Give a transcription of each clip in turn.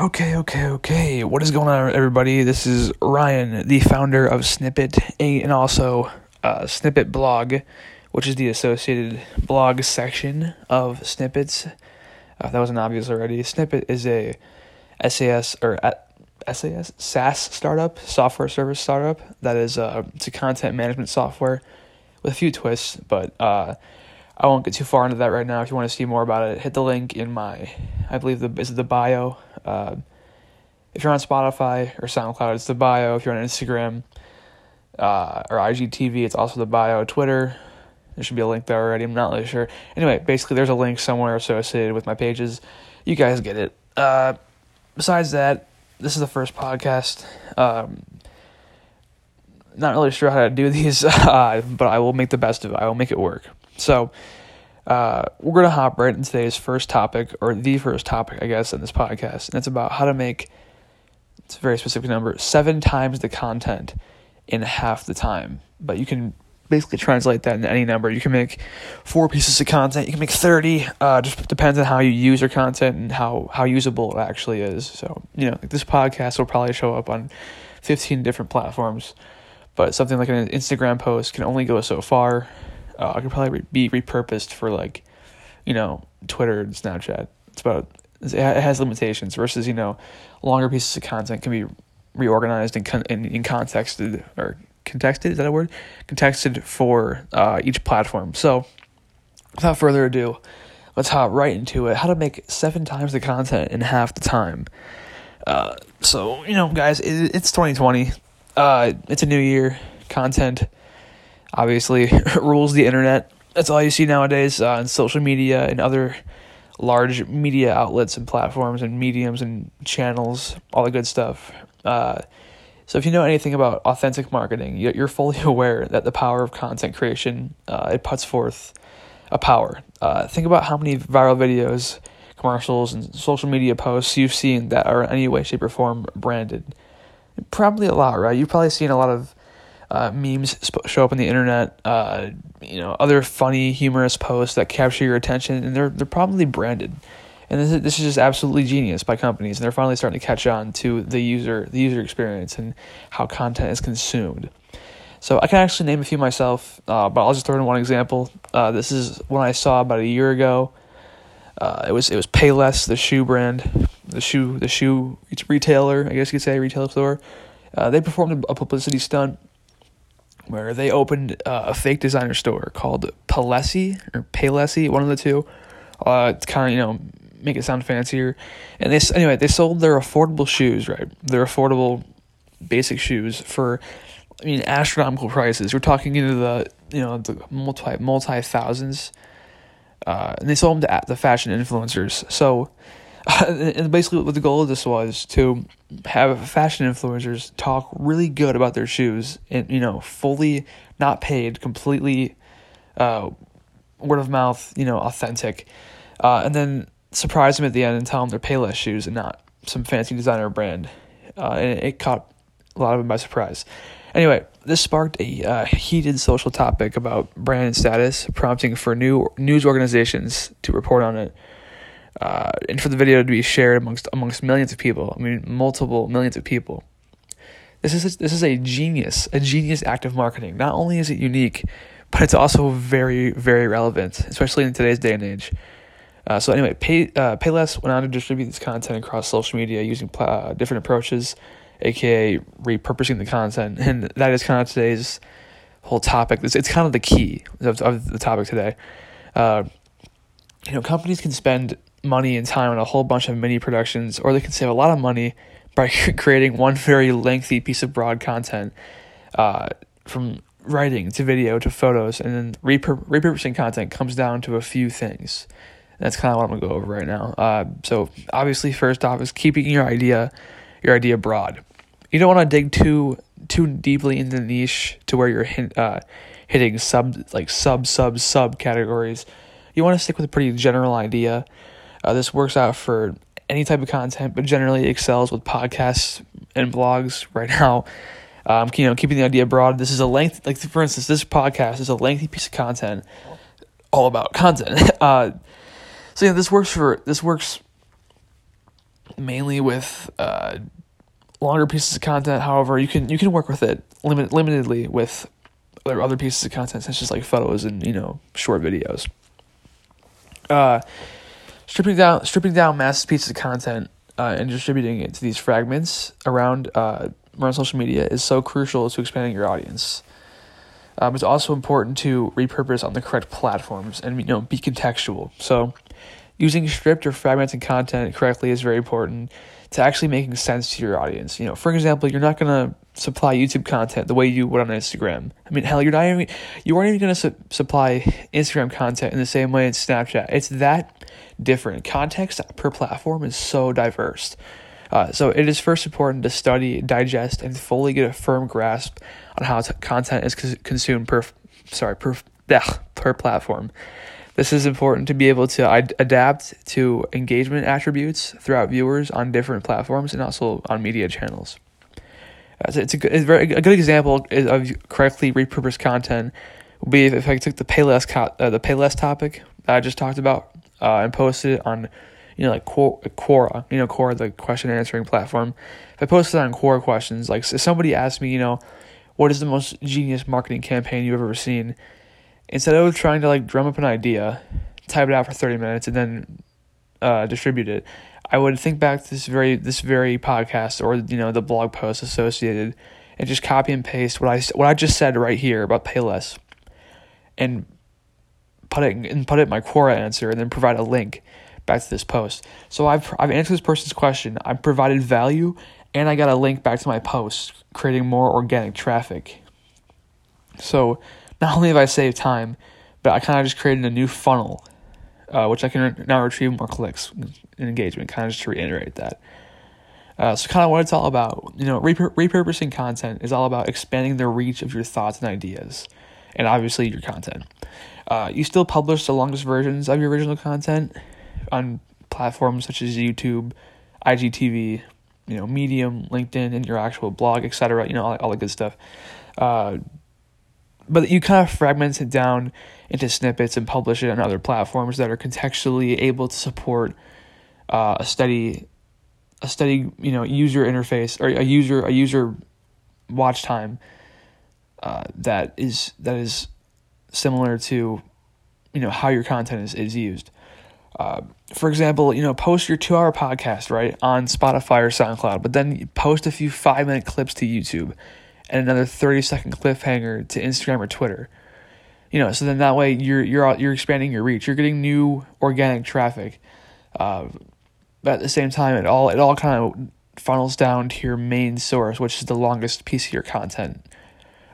Okay, okay, okay. What is going on, everybody? This is Ryan, the founder of Snippit, and also uh, Snippit Blog, which is the associated blog section of Snippits. Uh, that wasn't obvious already. Snippit is a SAS or SAS SaaS startup, software service startup. That is uh, it's a content management software with a few twists, but uh, I won't get too far into that right now. If you want to see more about it, hit the link in my, I believe the is the bio. Uh, if you're on Spotify or SoundCloud, it's the bio. If you're on Instagram uh, or IGTV, it's also the bio. Twitter, there should be a link there already. I'm not really sure. Anyway, basically, there's a link somewhere associated with my pages. You guys get it. Uh, besides that, this is the first podcast. Um, not really sure how to do these, uh, but I will make the best of it. I will make it work. So, uh, we're going to hop right into today's first topic, or the first topic, I guess, in this podcast. And it's about how to make, it's a very specific number, seven times the content in half the time. But you can basically translate that into any number. You can make four pieces of content, you can make 30. Uh, just depends on how you use your content and how, how usable it actually is. So, you know, this podcast will probably show up on 15 different platforms. But something like an Instagram post can only go so far uh, it could probably be repurposed for like, you know, Twitter and Snapchat. It's about it has limitations versus you know, longer pieces of content can be reorganized and con- in, in contexted or contexted is that a word? Contexted for uh, each platform. So, without further ado, let's hop right into it. How to make seven times the content in half the time. Uh, so you know, guys, it, it's 2020. Uh, it's a new year. Content obviously rules the internet. That's all you see nowadays uh, on social media and other large media outlets and platforms and mediums and channels, all the good stuff. Uh, so if you know anything about authentic marketing, you're fully aware that the power of content creation uh, it puts forth a power. Uh, think about how many viral videos, commercials, and social media posts you've seen that are in any way, shape, or form branded. Probably a lot, right? You've probably seen a lot of uh, memes show up on the internet, uh, you know, other funny, humorous posts that capture your attention, and they're they're probably branded. And this is, this is just absolutely genius by companies, and they're finally starting to catch on to the user the user experience and how content is consumed. So I can actually name a few myself, uh, but I'll just throw in one example. Uh, this is one I saw about a year ago. Uh, it was it was Payless, the shoe brand, the shoe the shoe retailer, I guess you could say retail store. Uh, they performed a publicity stunt where they opened uh, a fake designer store called Palessi or Paylesi, one of the two. Uh, to kind of you know make it sound fancier, and they anyway they sold their affordable shoes, right? Their affordable basic shoes for I mean astronomical prices. We're talking into the you know the multi multi thousands, uh, and they sold them to the fashion influencers. So and basically what the goal of this was to have fashion influencers talk really good about their shoes and you know fully not paid completely uh, word of mouth you know authentic uh, and then surprise them at the end and tell them they're payless shoes and not some fancy designer brand uh, and it, caught a lot of them by surprise. Anyway this sparked a uh, heated social topic about brand status prompting for new news organizations to report on it uh, and for the video to be shared amongst amongst millions of people. I mean, multiple millions of people. This is a, this is a genius, a genius act of marketing. Not only is it unique, but it's also very very relevant, especially in today's day and age. Uh, so anyway, Pay uh, Payless went on to distribute this content across social media using uh, different approaches, aka repurposing the content, and that is kind of today's whole topic. It's, it's kind of the key of, of the topic today. Uh, you know, companies can spend money and time on a whole bunch of mini productions, or they can save a lot of money by creating one very lengthy piece of broad content, uh, from writing to video to photos, and then repur- repurposing content comes down to a few things. that's kind of what I'm gonna go over right now. Uh, so obviously, first off, is keeping your idea, your idea broad. You don't want to dig too too deeply into the niche to where you're hit, uh, hitting sub like sub sub sub categories. You want to stick with a pretty general idea uh, this works out for any type of content, but generally excels with podcasts and blogs right now. Um, you know, keeping the idea broad. This is a length, like for instance, this podcast is a lengthy piece of content, all about content. Uh, so yeah, this works for this works mainly with uh, longer pieces of content. However, you can you can work with it limit limitedly with other other pieces of content, such as like photos and you know short videos. Uh, stripping down stripping down massive pieces of content uh, and distributing it to these fragments around uh, around social media is so crucial to expanding your audience. Um, it's also important to repurpose on the correct platforms and you know be contextual. So, using stripped or fragmented content correctly is very important to actually making sense to your audience. You know, for example, you're not gonna supply YouTube content the way you would on Instagram. I mean, hell, you're not even you aren't even gonna su- supply Instagram content in the same way as Snapchat. It's that different. Context per platform is so diverse. Uh, so it is first important to study, digest, and fully get a firm grasp on how t- content is cons- consumed per sorry per per platform. This is important to be able to ad- adapt to engagement attributes throughout viewers on different platforms and also on media channels. It's a good, it's very, a good example of correctly repurposed content would be if I took the Payless co- uh, the Payless topic that I just talked about uh, and posted it on you know, like Quora, you know, Quora, the question answering platform. If I posted on Quora questions, like if somebody asked me, you know, what is the most genius marketing campaign you've ever seen, instead of trying to like drum up an idea, type it out for 30 minutes, and then uh, distribute it, I would think back to this very this very podcast or you know the blog post associated, and just copy and paste what I what I just said right here about Payless, and put it and put it in my Quora answer, and then provide a link back to this post. So I've I've answered this person's question. I've provided value, and I got a link back to my post, creating more organic traffic. So not only have I saved time, but I kind of just created a new funnel, uh, which I can now retrieve more clicks and engagement. Kind of just to reiterate that. Uh, so kind of what it's all about, you know, repur- repurposing content is all about expanding the reach of your thoughts and ideas, and obviously your content. Uh, you still publish the longest versions of your original content, on platforms such as YouTube, IGTV, you know, Medium, LinkedIn, and your actual blog, etc. You know, all, all the good stuff. Uh, but you kind of fragment it down into snippets and publish it on other platforms that are contextually able to support uh, a steady, a steady, you know, user interface or a user a user watch time uh, that is that is similar to, you know, how your content is is used. Uh, for example, you know, post your two hour podcast, right, on Spotify or SoundCloud, but then post a few five minute clips to YouTube and another 30 second cliffhanger to Instagram or Twitter. You know, so then that way you're you're you're expanding your reach. You're getting new organic traffic. Uh, but at the same time, it all it all kind of funnels down to your main source, which is the longest piece of your content.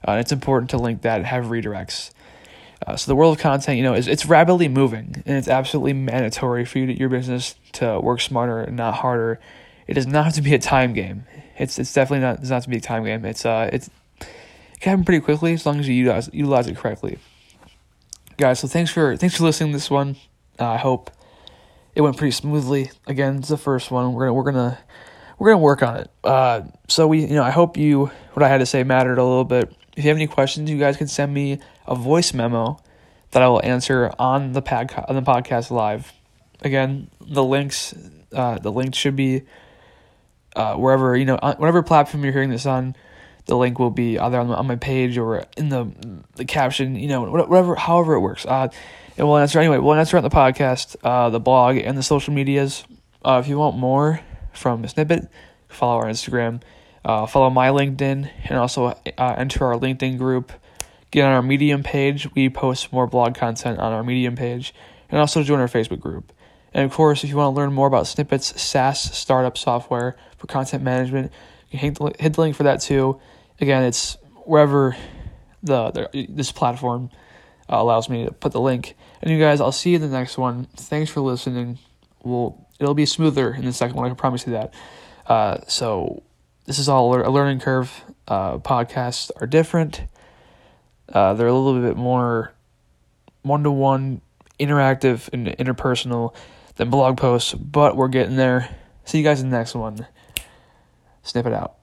Uh, it's important to link that and have redirects. Uh, so the world of content, you know, is it's rapidly moving, and it's absolutely mandatory for you to, your business to work smarter and not harder. It does not have to be a time game. It's it's definitely not does not to be a time game. It's uh it's it can happen pretty quickly as long as you utilize utilize it correctly. Guys, so thanks for thanks for listening to this one. Uh, I hope it went pretty smoothly. Again, it's the first one. We're gonna we're gonna we're gonna work on it. Uh, so we you know I hope you what I had to say mattered a little bit. If you have any questions, you guys can send me a voice memo that I will answer on the pad on the podcast live. Again, the links uh, the link should be uh, wherever you know whatever platform you're hearing this on. The link will be either on, on my page or in the the caption. You know, whatever, however it works. Uh, and we'll answer anyway. We'll answer on the podcast, uh, the blog, and the social medias. Uh, if you want more from Snippit, follow our Instagram, uh, follow my LinkedIn, and also uh, enter our LinkedIn group get on our Medium page. We post more blog content on our Medium page, and also join our Facebook group. And of course, if you want to learn more about Snippit's SaaS startup software for content management, you can hit the, link for that too. Again, it's wherever the, the this platform uh, allows me to put the link. And you guys, I'll see you in the next one. Thanks for listening. We'll it'll be smoother in the second one. I can promise you that. Uh, so this is all a learning curve. Uh, podcasts are different. Uh, they're a little bit more one to one, interactive, and interpersonal than blog posts, but we're getting there. See you guys in the next one. Snip it out.